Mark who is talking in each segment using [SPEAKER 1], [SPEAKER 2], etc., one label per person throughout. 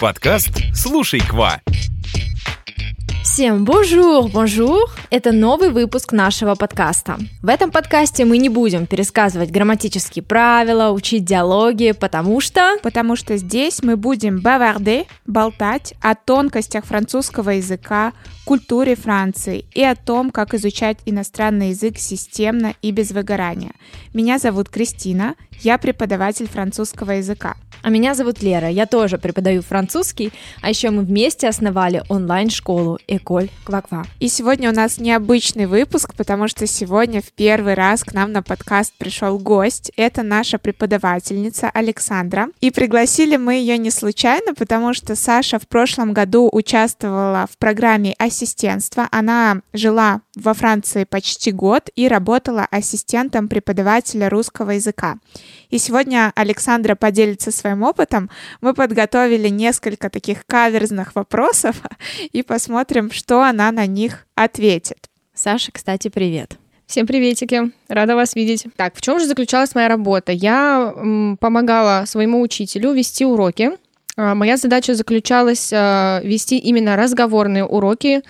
[SPEAKER 1] Подкаст «Слушай, quoi».
[SPEAKER 2] Всем bonjour, bonjour! Это новый выпуск нашего подкаста. В этом подкасте мы не будем пересказывать грамматические правила, учить диалоги, потому что...
[SPEAKER 3] Потому что здесь мы будем bavarder, болтать о тонкостях французского языка, культуре Франции и о том, как изучать иностранный язык системно и без выгорания. Меня зовут Кристина, я преподаватель французского языка.
[SPEAKER 2] А меня зовут Лера, я тоже преподаю французский, а еще мы вместе основали онлайн-школу Эколь Кваква.
[SPEAKER 3] И сегодня у нас необычный выпуск, потому что сегодня в первый раз к нам на подкаст пришел гость. Это наша преподавательница Александра. И пригласили мы ее не случайно, потому что Саша в прошлом году участвовала в программе ассистентства. Она жила во Франции почти год и работала ассистентом преподавателя русского языка. И сегодня Александра поделится своим опытом. Мы подготовили несколько таких каверзных вопросов и посмотрим, что она на них ответит.
[SPEAKER 2] Саша, кстати, привет.
[SPEAKER 4] Всем приветики, рада вас видеть. Так, в чем же заключалась моя работа? Я м, помогала своему учителю вести уроки. А, моя задача заключалась а, вести именно разговорные уроки,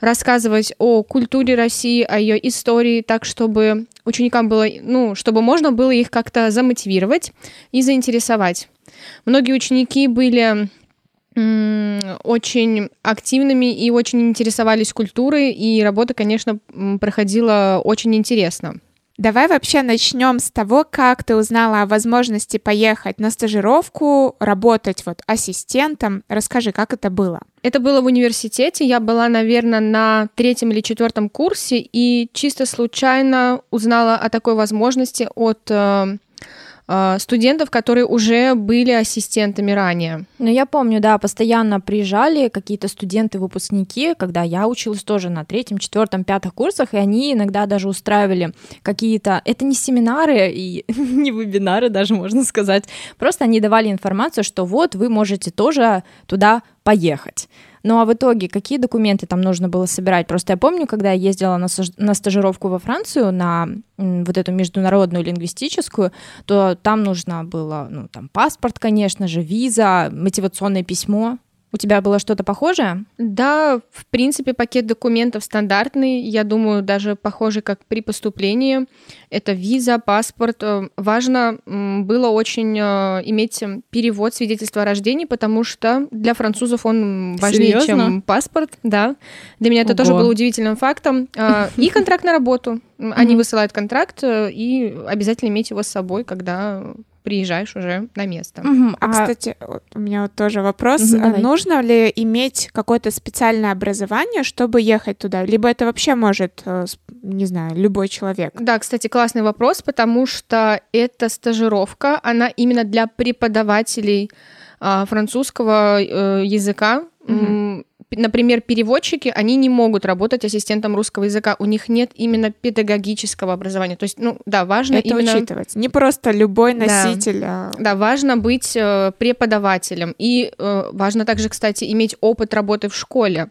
[SPEAKER 4] рассказывать о культуре России, о ее истории, так чтобы ученикам было, ну, чтобы можно было их как-то замотивировать и заинтересовать. Многие ученики были очень активными и очень интересовались культурой, и работа, конечно, проходила очень интересно.
[SPEAKER 3] Давай вообще начнем с того, как ты узнала о возможности поехать на стажировку, работать вот ассистентом. Расскажи, как это было?
[SPEAKER 4] Это было в университете. Я была, наверное, на третьем или четвертом курсе и чисто случайно узнала о такой возможности от э, студентов, которые уже были ассистентами ранее.
[SPEAKER 2] Ну, я помню, да, постоянно приезжали какие-то студенты-выпускники, когда я училась тоже на третьем, четвертом, пятых курсах, и они иногда даже устраивали какие-то... Это не семинары и не вебинары даже, можно сказать. Просто они давали информацию, что вот вы можете тоже туда поехать. Ну а в итоге какие документы там нужно было собирать? Просто я помню, когда я ездила на, стажировку во Францию, на вот эту международную лингвистическую, то там нужно было, ну, там паспорт, конечно же, виза, мотивационное письмо. У тебя было что-то похожее?
[SPEAKER 4] Да, в принципе, пакет документов стандартный. Я думаю, даже похожий, как при поступлении. Это виза, паспорт. Э, важно было очень э, иметь перевод свидетельства о рождении, потому что для французов он важнее, Серьезно? чем паспорт. Да. Для меня это Ого. тоже было удивительным фактом. Э, и контракт на работу. Они высылают контракт, и обязательно иметь его с собой, когда приезжаешь уже на место.
[SPEAKER 3] Угу. А, кстати, вот у меня вот тоже вопрос. Угу, Нужно ли иметь какое-то специальное образование, чтобы ехать туда? Либо это вообще может, э, не знаю, любой человек?
[SPEAKER 4] Да, кстати, классный вопрос, потому что эта стажировка, она именно для преподавателей а, французского э, языка. Угу например, переводчики, они не могут работать ассистентом русского языка, у них нет именно педагогического образования. То есть, ну, да, важно
[SPEAKER 3] Это
[SPEAKER 4] именно...
[SPEAKER 3] учитывать. Не просто любой носитель. Да,
[SPEAKER 4] а... да важно быть э, преподавателем. И э, важно также, кстати, иметь опыт работы в школе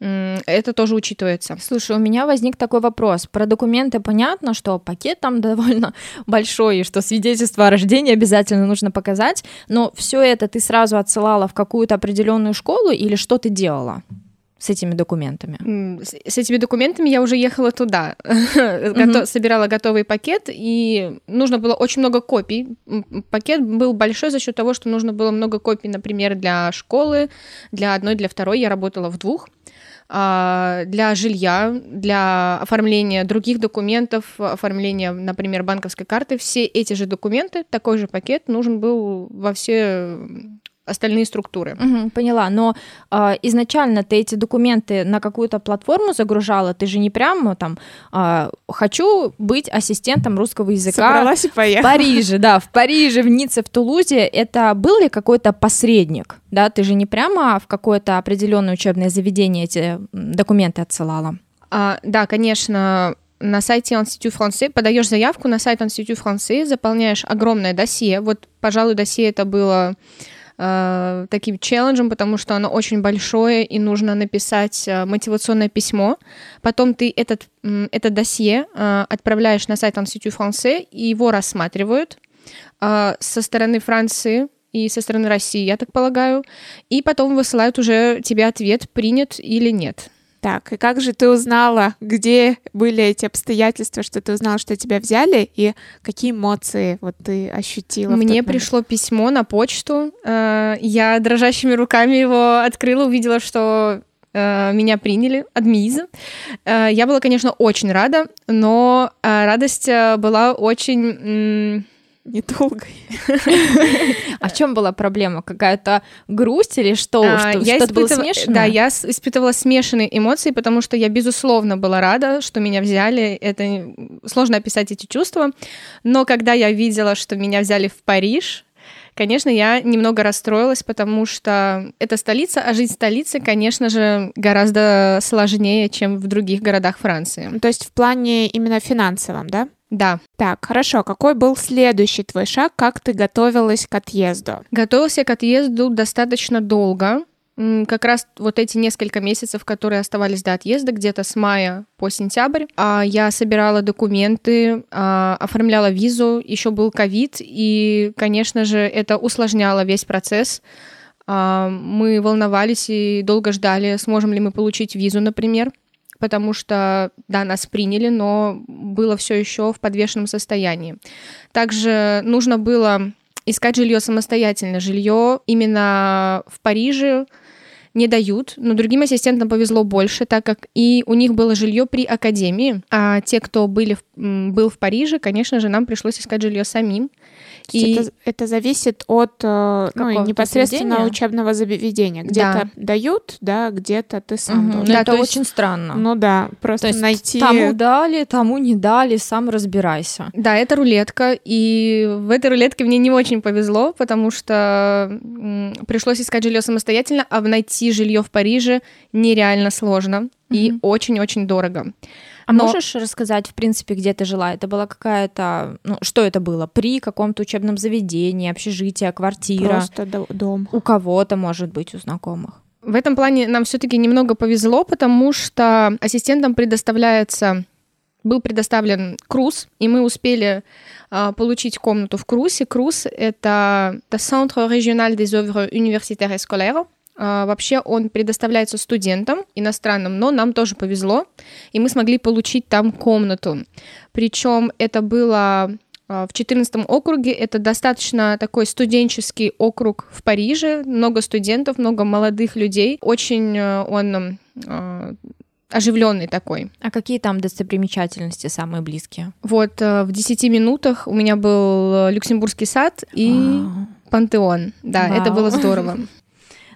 [SPEAKER 4] это тоже учитывается.
[SPEAKER 2] Слушай, у меня возник такой вопрос. Про документы понятно, что пакет там довольно большой, и что свидетельство о рождении обязательно нужно показать, но все это ты сразу отсылала в какую-то определенную школу или что ты делала? с этими документами?
[SPEAKER 4] С, с этими документами я уже ехала туда, mm-hmm. собирала готовый пакет, и нужно было очень много копий. Пакет был большой за счет того, что нужно было много копий, например, для школы, для одной, для второй. Я работала в двух. А, для жилья, для оформления других документов, оформления, например, банковской карты. Все эти же документы, такой же пакет нужен был во все остальные структуры.
[SPEAKER 2] Угу, поняла, но э, изначально ты эти документы на какую-то платформу загружала, ты же не прямо там э, хочу быть ассистентом русского языка
[SPEAKER 3] Собралась и поехала.
[SPEAKER 2] в Париже, да, в Париже, в Ницце, в Тулузе. Это был ли какой-то посредник? Да, ты же не прямо в какое-то определенное учебное заведение эти документы отсылала.
[SPEAKER 4] А, да, конечно, на сайте Институт Франции, подаешь заявку на сайт Институт Франции, заполняешь огромное досье. Вот, пожалуй, досье это было э, таким челленджем, потому что оно очень большое, и нужно написать э, мотивационное письмо. Потом ты этот, это досье э, отправляешь на сайт Институт Франции, и его рассматривают. Со стороны Франции и со стороны России, я так полагаю, и потом высылают уже тебе ответ, принят или нет.
[SPEAKER 3] Так, и как же ты узнала, где были эти обстоятельства, что ты узнала, что тебя взяли, и какие эмоции вот ты ощутила?
[SPEAKER 4] Мне пришло письмо на почту, э, я дрожащими руками его открыла, увидела, что э, меня приняли, адмиза. Э, я была, конечно, очень рада, но радость была очень
[SPEAKER 3] недолгой.
[SPEAKER 2] А в чем была проблема? Какая-то грусть или что?
[SPEAKER 4] А,
[SPEAKER 2] что
[SPEAKER 4] я
[SPEAKER 2] что было смешанное?
[SPEAKER 4] Да, я испытывала смешанные эмоции, потому что я, безусловно, была рада, что меня взяли. Это сложно описать эти чувства. Но когда я видела, что меня взяли в Париж, Конечно, я немного расстроилась, потому что это столица, а жизнь в столице, конечно же, гораздо сложнее, чем в других городах Франции.
[SPEAKER 3] То есть в плане именно финансовом, да?
[SPEAKER 4] Да.
[SPEAKER 3] Так, хорошо. Какой был следующий твой шаг? Как ты готовилась к отъезду?
[SPEAKER 4] Готовилась я к отъезду достаточно долго. Как раз вот эти несколько месяцев, которые оставались до отъезда, где-то с мая по сентябрь, а, я собирала документы, а, оформляла визу, еще был ковид, и, конечно же, это усложняло весь процесс. А, мы волновались и долго ждали, сможем ли мы получить визу, например потому что, да, нас приняли, но было все еще в подвешенном состоянии. Также нужно было искать жилье самостоятельно. Жилье именно в Париже не дают, но другим ассистентам повезло больше, так как и у них было жилье при академии, а те, кто были в, был в Париже, конечно же, нам пришлось искать жилье самим.
[SPEAKER 3] И... Это, это зависит от э, ну, непосредственно заведения? учебного заведения. Где-то да. дают, да, где-то ты сам
[SPEAKER 2] угу. должен. Да, это есть... очень странно.
[SPEAKER 3] Ну да, просто То есть найти...
[SPEAKER 2] Тому дали, тому не дали, сам разбирайся.
[SPEAKER 4] Да, это рулетка, и в этой рулетке мне не очень повезло, потому что пришлось искать жилье самостоятельно, а найти жилье в Париже нереально сложно и очень-очень дорого.
[SPEAKER 2] А Но... можешь рассказать, в принципе, где ты жила? Это была какая-то, ну, что это было? При каком-то учебном заведении, общежитие, квартира?
[SPEAKER 3] Просто дом.
[SPEAKER 2] У кого-то, может быть, у знакомых.
[SPEAKER 4] В этом плане нам все-таки немного повезло, потому что ассистентам предоставляется был предоставлен круз, и мы успели uh, получить комнату в крузе. Круз — это Centre Régional des œuvres universitaires et scolaires, вообще он предоставляется студентам иностранным, но нам тоже повезло, и мы смогли получить там комнату. Причем это было а, в 14 округе. Это достаточно такой студенческий округ в Париже. Много студентов, много молодых людей. Очень э, он э, оживленный такой.
[SPEAKER 2] А какие там достопримечательности самые близкие?
[SPEAKER 4] Вот э, в 10 минутах у меня был Люксембургский сад и Вау. Пантеон. Да, Вау. это было здорово.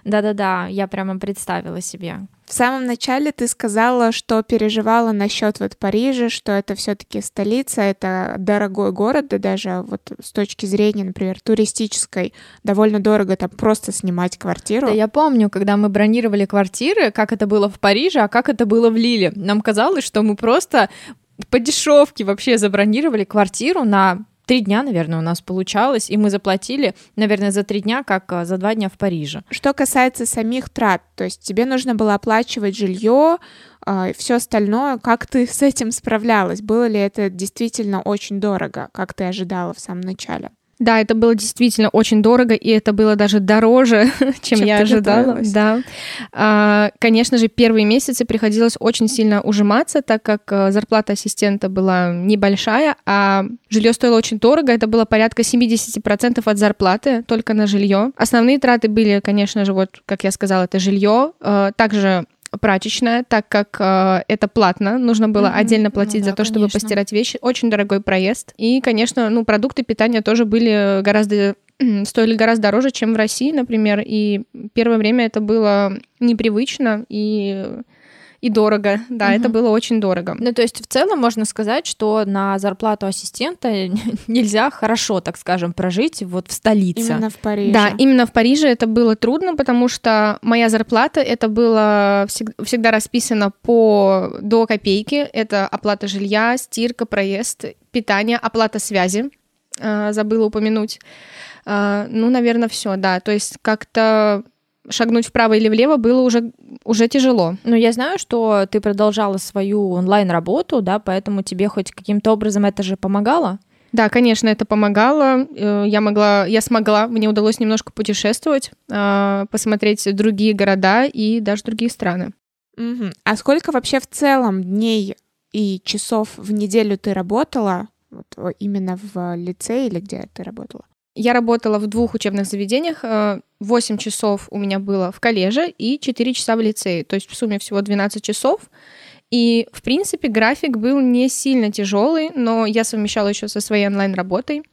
[SPEAKER 2] Да-да-да, я прямо представила себе.
[SPEAKER 3] В самом начале ты сказала, что переживала насчет вот Парижа, что это все-таки столица, это дорогой город, да даже вот с точки зрения, например, туристической, довольно дорого там просто снимать квартиру.
[SPEAKER 2] Да, я помню, когда мы бронировали квартиры, как это было в Париже, а как это было в Лиле. Нам казалось, что мы просто по дешевке вообще забронировали квартиру на Три дня, наверное, у нас получалось, и мы заплатили, наверное, за три дня, как а, за два дня в Париже.
[SPEAKER 3] Что касается самих трат, то есть тебе нужно было оплачивать жилье, э, все остальное, как ты с этим справлялась? Было ли это действительно очень дорого, как ты ожидала в самом начале?
[SPEAKER 4] Да, это было действительно очень дорого, и это было даже дороже, чем, чем я ожидала. Да. А, конечно же, первые месяцы приходилось очень сильно ужиматься, так как э, зарплата ассистента была небольшая, а жилье стоило очень дорого. Это было порядка 70% от зарплаты только на жилье. Основные траты были, конечно же, вот, как я сказала, это жилье. Э, также прачечная, так как э, это платно, нужно было mm-hmm. отдельно ну платить ну, за да, то, чтобы конечно. постирать вещи. Очень дорогой проезд. И, конечно, ну, продукты питания тоже были гораздо стоили гораздо дороже, чем в России, например. И первое время это было непривычно и и дорого. Да, угу. это было очень дорого.
[SPEAKER 2] Ну, то есть в целом можно сказать, что на зарплату ассистента нельзя хорошо, так скажем, прожить вот в столице.
[SPEAKER 3] Именно в Париже.
[SPEAKER 4] Да, именно в Париже это было трудно, потому что моя зарплата, это было всегда расписано по до копейки. Это оплата жилья, стирка, проезд, питание, оплата связи. А, забыла упомянуть. А, ну, наверное, все, да. То есть как-то шагнуть вправо или влево было уже, уже тяжело.
[SPEAKER 2] Ну, я знаю, что ты продолжала свою онлайн-работу, да, поэтому тебе хоть каким-то образом это же помогало?
[SPEAKER 4] Да, конечно, это помогало. Э, я могла, я смогла, мне удалось немножко путешествовать, а, посмотреть другие города и даже другие страны.
[SPEAKER 3] Угу. А сколько вообще в целом дней и часов в неделю ты работала? Вот именно в лицее или где ты работала?
[SPEAKER 4] Я работала в двух учебных заведениях. 8 э, часов у меня было в коллеже и 4 часа в лицее. То есть в сумме всего 12 часов. И, в принципе, график был не сильно тяжелый, но я совмещала еще со своей онлайн-работой.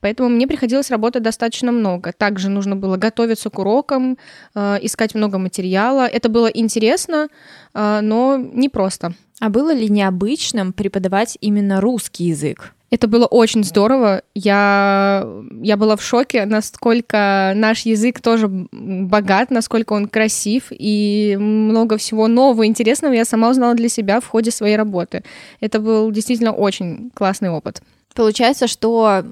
[SPEAKER 4] Поэтому мне приходилось работать достаточно много. Также нужно было готовиться к урокам, э, искать много материала. Это было интересно, э, но непросто.
[SPEAKER 2] А было ли необычным преподавать именно русский язык?
[SPEAKER 4] Это было очень здорово. Я, я была в шоке, насколько наш язык тоже богат, насколько он красив, и много всего нового, интересного я сама узнала для себя в ходе своей работы. Это был действительно очень классный опыт.
[SPEAKER 2] Получается, что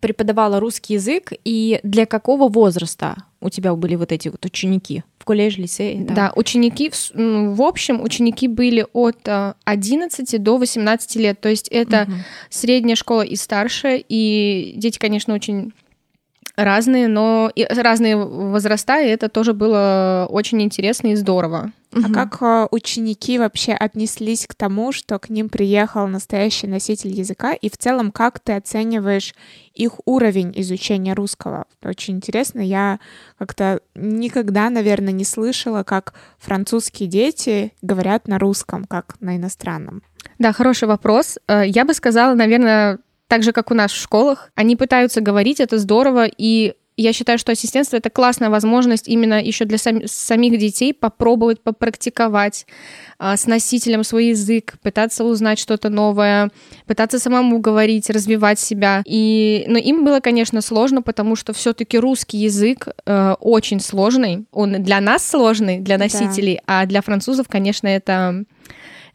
[SPEAKER 2] преподавала русский язык, и для какого возраста у тебя были вот эти вот ученики? В колледже, лицее?
[SPEAKER 4] Да, да ученики, в, в общем, ученики были от 11 э, до 18 лет, то есть это угу. средняя школа и старшая, и дети, конечно, очень разные, но и разные возраста, и это тоже было очень интересно и здорово.
[SPEAKER 3] А как э, ученики вообще отнеслись к тому, что к ним приехал настоящий носитель языка, и в целом как ты оцениваешь их уровень изучения русского? Очень интересно, я как-то никогда, наверное, не слышала, как французские дети говорят на русском, как на иностранном.
[SPEAKER 4] Да, хороший вопрос. Э, я бы сказала, наверное, так же, как у нас в школах. Они пытаются говорить, это здорово, и я считаю, что ассистентство это классная возможность именно еще для сам, самих детей попробовать попрактиковать а, с носителем свой язык, пытаться узнать что-то новое, пытаться самому говорить, развивать себя. И, но им было, конечно, сложно, потому что все-таки русский язык э, очень сложный. Он для нас сложный, для носителей, да. а для французов, конечно, это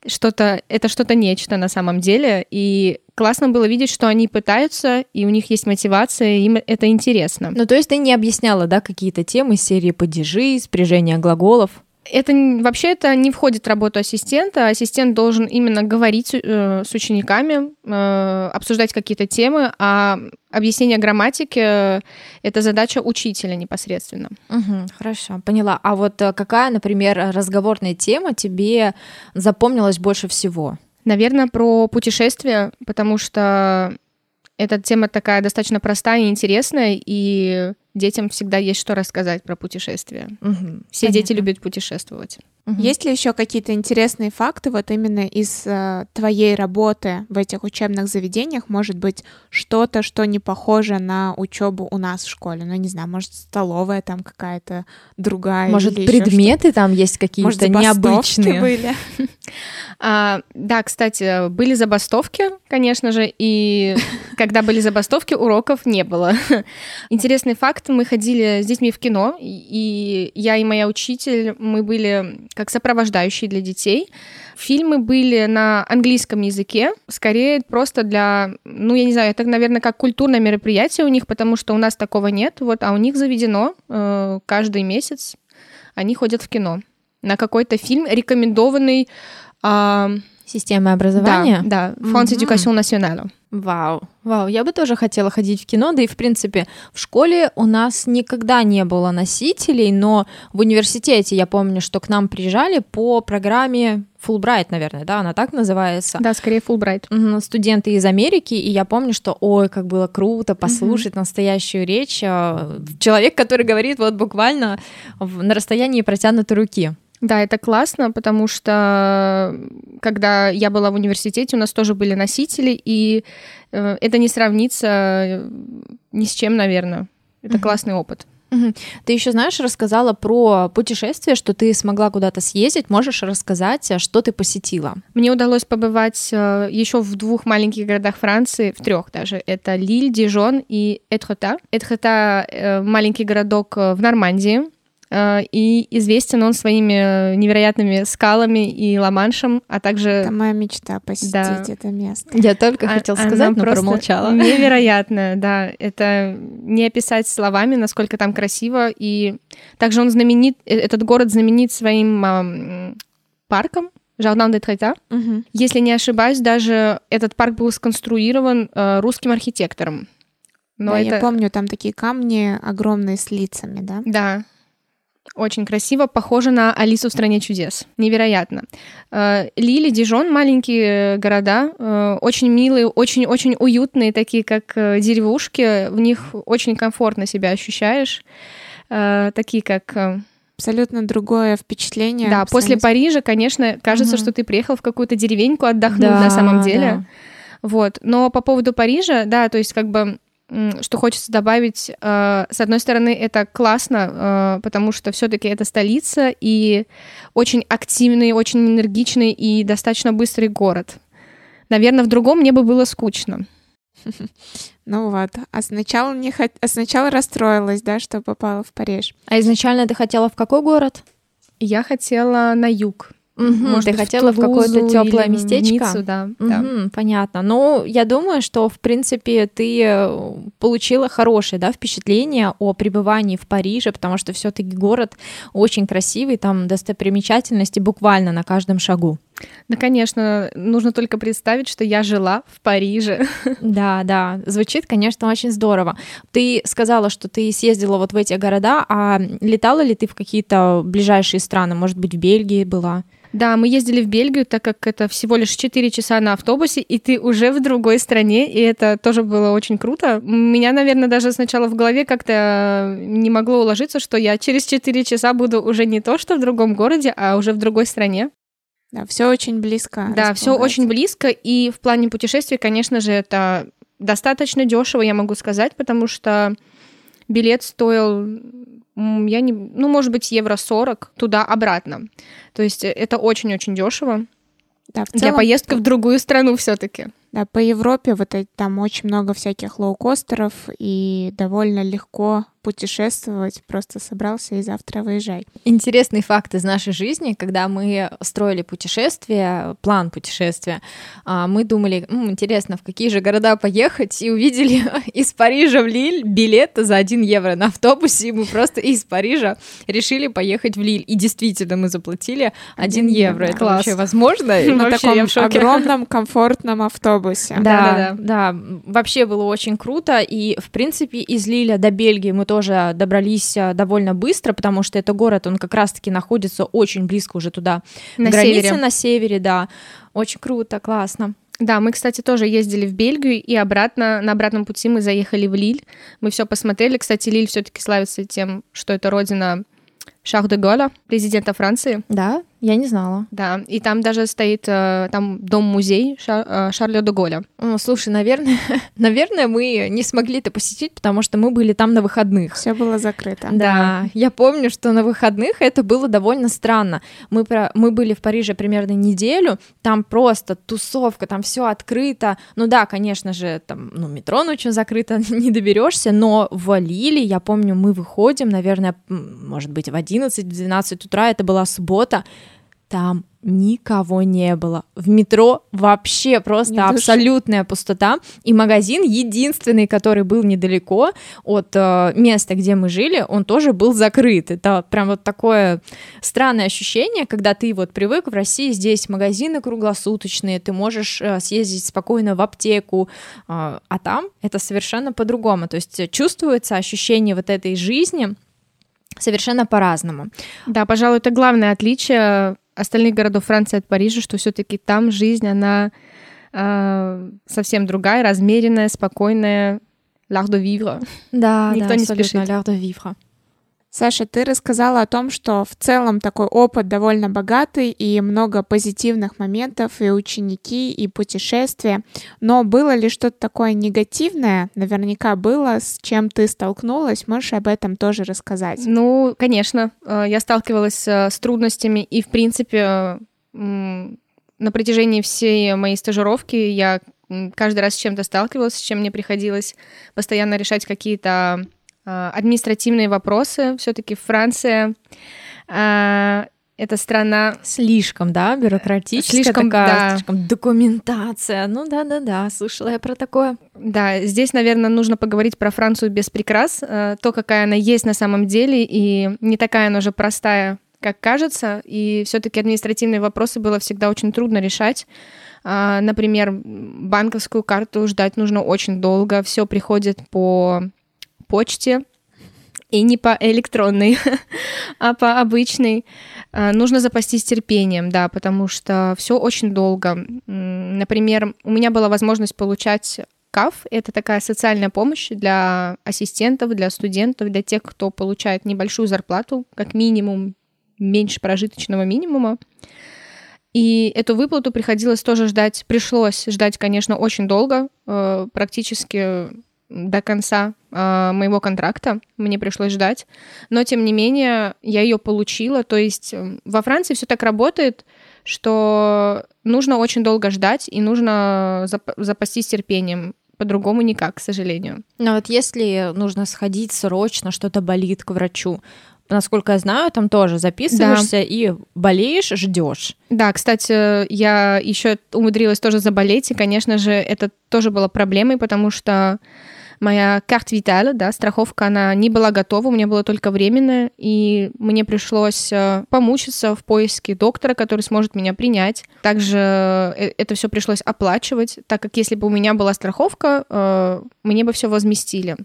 [SPEAKER 4] что-то, это что-то нечто на самом деле. И классно было видеть, что они пытаются, и у них есть мотивация, им это интересно.
[SPEAKER 2] Ну, то есть ты не объясняла, да, какие-то темы серии падежи, спряжения глаголов?
[SPEAKER 4] Это вообще это не входит в работу ассистента. Ассистент должен именно говорить э, с учениками, э, обсуждать какие-то темы, а объяснение грамматики э, это задача учителя непосредственно.
[SPEAKER 2] Угу, хорошо, поняла. А вот э, какая, например, разговорная тема тебе запомнилась больше всего?
[SPEAKER 4] Наверное, про путешествия, потому что эта тема такая достаточно простая и интересная, и детям всегда есть что рассказать про путешествия. Угу, Все понятно. дети любят путешествовать.
[SPEAKER 3] Угу. Есть ли еще какие-то интересные факты вот именно из э, твоей работы в этих учебных заведениях? Может быть, что-то, что не похоже на учебу у нас в школе? Ну, не знаю, может, столовая там какая-то другая.
[SPEAKER 2] Может, предметы там есть какие-то необычные?
[SPEAKER 3] были?
[SPEAKER 4] А, да, кстати, были забастовки, конечно же, и когда были забастовки, уроков не было. Интересный факт, мы ходили с детьми в кино, и я и моя учитель, мы были как сопровождающие для детей. Фильмы были на английском языке, скорее просто для, ну, я не знаю, это, наверное, как культурное мероприятие у них, потому что у нас такого нет, вот, а у них заведено э, каждый месяц они ходят в кино на какой-то фильм, рекомендованный
[SPEAKER 2] э, системой образования.
[SPEAKER 4] Да, да, Фонд mm-hmm. Education Nationale.
[SPEAKER 2] Вау, вау, я бы тоже хотела ходить в кино, да и в принципе в школе у нас никогда не было носителей, но в университете я помню, что к нам приезжали по программе Фулбрайт, наверное, да, она так называется.
[SPEAKER 4] Да, скорее Фулбрайт.
[SPEAKER 2] Студенты из Америки, и я помню, что, ой, как было круто послушать угу. настоящую речь. А, человек, который говорит вот буквально на расстоянии протянутой руки.
[SPEAKER 4] Да, это классно, потому что когда я была в университете, у нас тоже были носители, и э, это не сравнится э, ни с чем, наверное. Это mm-hmm. классный опыт.
[SPEAKER 2] Угу. Ты еще знаешь, рассказала про путешествие, что ты смогла куда-то съездить. Можешь рассказать, э, что ты посетила?
[SPEAKER 4] Мне удалось побывать э, еще в двух маленьких городах Франции, в трех даже. Это Лиль, Дижон и Этрета. Этрета э, маленький городок в Нормандии. Э, и известен он своими невероятными скалами и ламаншем, а также...
[SPEAKER 3] Это моя мечта посетить да. это место.
[SPEAKER 2] Я только а, хотела сказать, но промолчала.
[SPEAKER 4] Невероятно, да. Это не описать словами, насколько там красиво. И также он знаменит, э, этот город знаменит своим парком, Жардин де Трета. Если не ошибаюсь, даже этот парк был сконструирован э, русским архитектором. Но
[SPEAKER 3] Да,
[SPEAKER 4] это...
[SPEAKER 3] я помню, там такие камни огромные с лицами, да?
[SPEAKER 4] Да. Очень красиво, похоже на Алису в стране чудес. Невероятно. Э, Лили, Дижон, маленькие города, э, очень милые, очень-очень уютные, такие как э, деревушки. В них очень комфортно себя ощущаешь. Э, Такие как... э,
[SPEAKER 3] Абсолютно другое впечатление.
[SPEAKER 4] Да, после
[SPEAKER 3] абсолютно
[SPEAKER 4] Парижа, конечно, кажется,
[SPEAKER 2] Мгм.
[SPEAKER 4] что ты приехал в какую-то деревеньку отдохнуть
[SPEAKER 2] Да,
[SPEAKER 4] на самом
[SPEAKER 2] да.
[SPEAKER 4] деле. Вот. Но по поводу Парижа, да, то есть как бы что хочется добавить, э, с одной стороны, это классно, э, потому что все-таки это столица и очень активный, очень энергичный и достаточно быстрый город. Наверное, в другом мне бы было скучно.
[SPEAKER 3] Ну вот. А сначала, не хот... а сначала расстроилась, да, что попала в Париж.
[SPEAKER 2] А изначально ты хотела в какой город?
[SPEAKER 4] Я хотела на юг. Может
[SPEAKER 2] ты хотела в
[SPEAKER 4] Тулузу
[SPEAKER 2] какое-то теплое
[SPEAKER 4] в
[SPEAKER 2] местечко?
[SPEAKER 4] Ниццу, да, да.
[SPEAKER 2] Мгм, понятно. Ну, я думаю, что, в принципе, ты э, получила хорошее да, впечатление о пребывании в Париже, потому что все таки город очень красивый, там достопримечательности буквально на каждом шагу.
[SPEAKER 4] Да, конечно, нужно только представить, что я жила в Париже.
[SPEAKER 2] Да, да, звучит, конечно, очень здорово. Ты сказала, что ты съездила вот в эти города, а летала ли ты в какие-то ближайшие страны? Может быть, в Бельгии была?
[SPEAKER 4] Да, мы ездили в Бельгию, так как это всего лишь 4 часа на автобусе, и ты уже в другой стране, и это тоже было очень круто. Меня, наверное, даже сначала в голове как-то не могло уложиться, что я через 4 часа буду уже не то, что в другом городе, а уже в другой стране.
[SPEAKER 3] Да, все очень близко.
[SPEAKER 4] Да, все очень близко, и в плане путешествий, конечно же, это достаточно дешево, я могу сказать, потому что билет стоил, я не, ну, может быть, евро 40 туда-обратно. То есть э, это очень-очень дешево
[SPEAKER 3] Да, в
[SPEAKER 4] для
[SPEAKER 3] целом,
[SPEAKER 4] поездки в другую страну все-таки.
[SPEAKER 3] Да, по Европе вот эти- там очень много всяких лоукостеров, и довольно легко путешествовать. Просто собрался и завтра выезжай.
[SPEAKER 2] Интересный факт из нашей жизни, когда мы строили путешествие, план путешествия, а, мы думали, «М, интересно, в какие же города поехать, и увидели из Парижа в Лиль билет за 1 евро на автобусе, и мы просто из Парижа решили поехать в Лиль. И действительно, мы заплатили 1
[SPEAKER 3] Один
[SPEAKER 2] евро. Это
[SPEAKER 4] Класс.
[SPEAKER 2] вообще возможно?
[SPEAKER 3] На таком огромном, комфортном автобусе.
[SPEAKER 2] Да,
[SPEAKER 4] Да-да-да.
[SPEAKER 2] да, вообще было очень круто, и, в принципе, из Лиля до Бельгии мы тоже добрались а, довольно быстро, потому что это город, он как раз-таки находится очень близко уже туда,
[SPEAKER 4] На
[SPEAKER 2] границе
[SPEAKER 4] севере.
[SPEAKER 2] на севере, да. Очень круто, классно.
[SPEAKER 4] Да, мы, кстати, тоже ездили в Бельгию, и обратно, на обратном пути мы заехали в Лиль. Мы все посмотрели. Кстати, Лиль все-таки славится тем, что это родина Шах де Голля, президента Франции.
[SPEAKER 2] Да, я не знала.
[SPEAKER 4] Да, и там даже стоит э, там дом-музей Ша- э, Шарля де Голля.
[SPEAKER 2] Ну, слушай, наверное, наверное, мы не смогли это посетить, потому что мы были там на выходных.
[SPEAKER 3] Все было закрыто.
[SPEAKER 2] Да, я помню, что на выходных это было довольно странно. Мы, про, мы были в Париже примерно неделю, там просто тусовка, там все открыто. Ну да, конечно же, там, ну, метро ночью закрыто, не доберешься, но в Лиле, я помню, мы выходим, наверное, может быть, в 11-12 утра, это была суббота, там никого не было. В метро вообще просто
[SPEAKER 3] души.
[SPEAKER 2] абсолютная пустота. И магазин единственный, который был недалеко от э, места, где мы жили, он тоже был закрыт. Это прям вот такое странное ощущение, когда ты вот привык в России, здесь магазины круглосуточные, ты можешь э, съездить спокойно в аптеку, э, а там это совершенно по-другому. То есть чувствуется ощущение вот этой жизни совершенно по-разному.
[SPEAKER 4] Да, пожалуй, это главное отличие остальных городов Франции от Парижа, что все-таки там жизнь, она э, совсем другая, размеренная, спокойная, l'art de vivre.
[SPEAKER 2] Да,
[SPEAKER 4] Никто
[SPEAKER 2] да,
[SPEAKER 4] не
[SPEAKER 2] абсолютно l'art de vivre.
[SPEAKER 3] Саша, ты рассказала о том, что в целом такой опыт довольно богатый и много позитивных моментов, и ученики, и путешествия. Но было ли что-то такое негативное? Наверняка было, с чем ты столкнулась. Можешь об этом тоже рассказать?
[SPEAKER 4] Ну, конечно, э, я сталкивалась э, с трудностями, и, в принципе, э, на протяжении всей моей стажировки я каждый раз с чем-то сталкивалась, с чем мне приходилось постоянно решать какие-то административные вопросы. Все-таки Франция э, это страна
[SPEAKER 2] Слишком, да, бюрократическая
[SPEAKER 4] Слишком,
[SPEAKER 2] такая,
[SPEAKER 4] да.
[SPEAKER 2] слишком документация. Ну да-да-да, слышала я про такое.
[SPEAKER 4] Да, здесь, наверное, нужно поговорить про Францию без прикрас, э, то, какая она есть на самом деле, и не такая она уже простая как кажется, и все-таки административные вопросы было всегда очень трудно решать. А, например, банковскую карту ждать нужно очень долго, все приходит по почте, и не по электронной, а по обычной. А, нужно запастись терпением, да, потому что все очень долго. Например, у меня была возможность получать КАФ — это такая социальная помощь для ассистентов, для студентов, для тех, кто получает небольшую зарплату, как минимум меньше прожиточного минимума. И эту выплату приходилось тоже ждать, пришлось ждать, конечно, очень долго, э, практически до конца э, моего контракта мне пришлось ждать, но тем не менее я ее получила. То есть э, во Франции все так работает, что нужно очень долго ждать и нужно зап- запастись терпением. По-другому никак, к сожалению.
[SPEAKER 2] Но вот если нужно сходить срочно, что-то болит к врачу, насколько я знаю, там тоже записываешься да. и болеешь, ждешь.
[SPEAKER 4] Да, кстати, я еще умудрилась тоже заболеть, и, конечно же, это тоже было проблемой, потому что моя карта Виталя, да, страховка, она не была готова, у меня была только временная, и мне пришлось э, помучиться в поиске доктора, который сможет меня принять. Также э, это все пришлось оплачивать, так как если бы у меня была страховка, э, мне бы все возместили.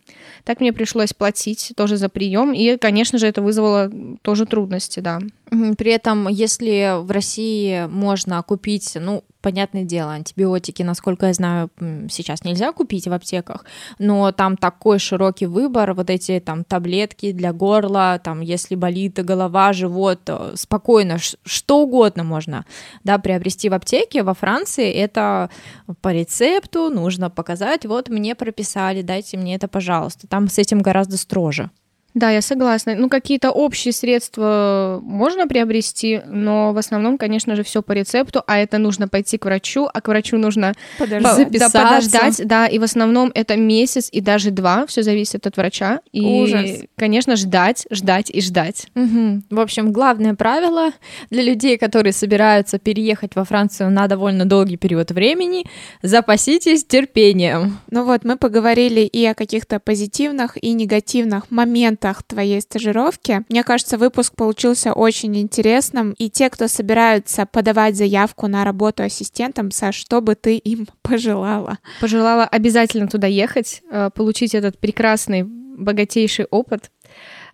[SPEAKER 4] Так мне пришлось платить тоже за прием, и, конечно же, это вызвало тоже трудности, да.
[SPEAKER 2] При этом, если в России можно купить, ну, понятное дело, антибиотики, насколько я знаю, сейчас нельзя купить в аптеках, но там такой широкий выбор, вот эти там таблетки для горла, там, если болит голова, живот, э, спокойно, что угодно можно, да, приобрести в аптеке. Во Франции это по рецепту, нужно показать, вот мне прописали, дайте мне это, пожалуйста. Там с этим гораздо строже.
[SPEAKER 4] Да, я согласна. Ну, какие-то общие средства можно приобрести, но в основном, конечно же, все по рецепту, а это нужно пойти к врачу, а к врачу нужно
[SPEAKER 2] подождать,
[SPEAKER 4] да, подождать, да, и в основном это месяц и даже два, все зависит от врача. И, Ужас. конечно, ждать, ждать и ждать.
[SPEAKER 2] Угу. В общем, главное правило для людей, которые собираются переехать во Францию на довольно долгий период времени, запаситесь терпением.
[SPEAKER 3] Ну вот, мы поговорили и о каких-то позитивных и негативных моментах моментах твоей стажировки. Мне кажется, выпуск получился очень интересным. И те, кто собираются подавать заявку на работу ассистентом, Саш, что бы ты им пожелала?
[SPEAKER 4] Пожелала обязательно туда ехать, э, получить этот прекрасный, богатейший опыт.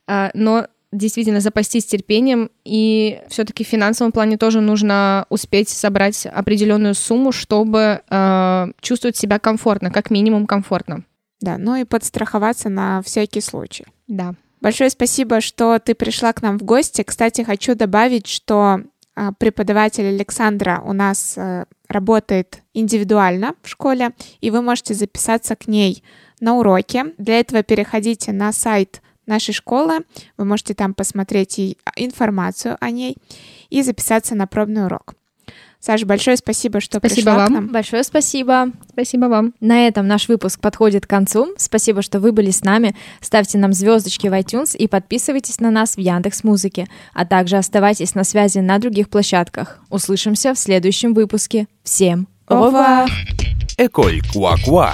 [SPEAKER 4] Э, но действительно запастись терпением, и все-таки в финансовом плане тоже нужно успеть собрать определенную сумму, чтобы э, чувствовать себя комфортно, как минимум комфортно.
[SPEAKER 3] Да, ну и подстраховаться на всякий случай.
[SPEAKER 4] Да.
[SPEAKER 3] Большое спасибо, что ты пришла к нам в гости. Кстати, хочу добавить, что а, преподаватель Александра у нас э, работает индивидуально в школе, и вы можете записаться к ней на уроки. Для этого переходите на сайт нашей школы, вы можете там посмотреть информацию о ней и записаться на пробный урок. Саша, большое спасибо, что
[SPEAKER 4] спасибо
[SPEAKER 3] пришла
[SPEAKER 4] вам.
[SPEAKER 3] к нам.
[SPEAKER 2] Большое спасибо.
[SPEAKER 4] Спасибо вам.
[SPEAKER 2] На этом наш выпуск подходит к концу. Спасибо, что вы были с нами. Ставьте нам звездочки в iTunes и подписывайтесь на нас в Яндекс Музыке, а также оставайтесь на связи на других площадках. Услышимся в следующем выпуске. Всем!
[SPEAKER 1] École Quoi Quoi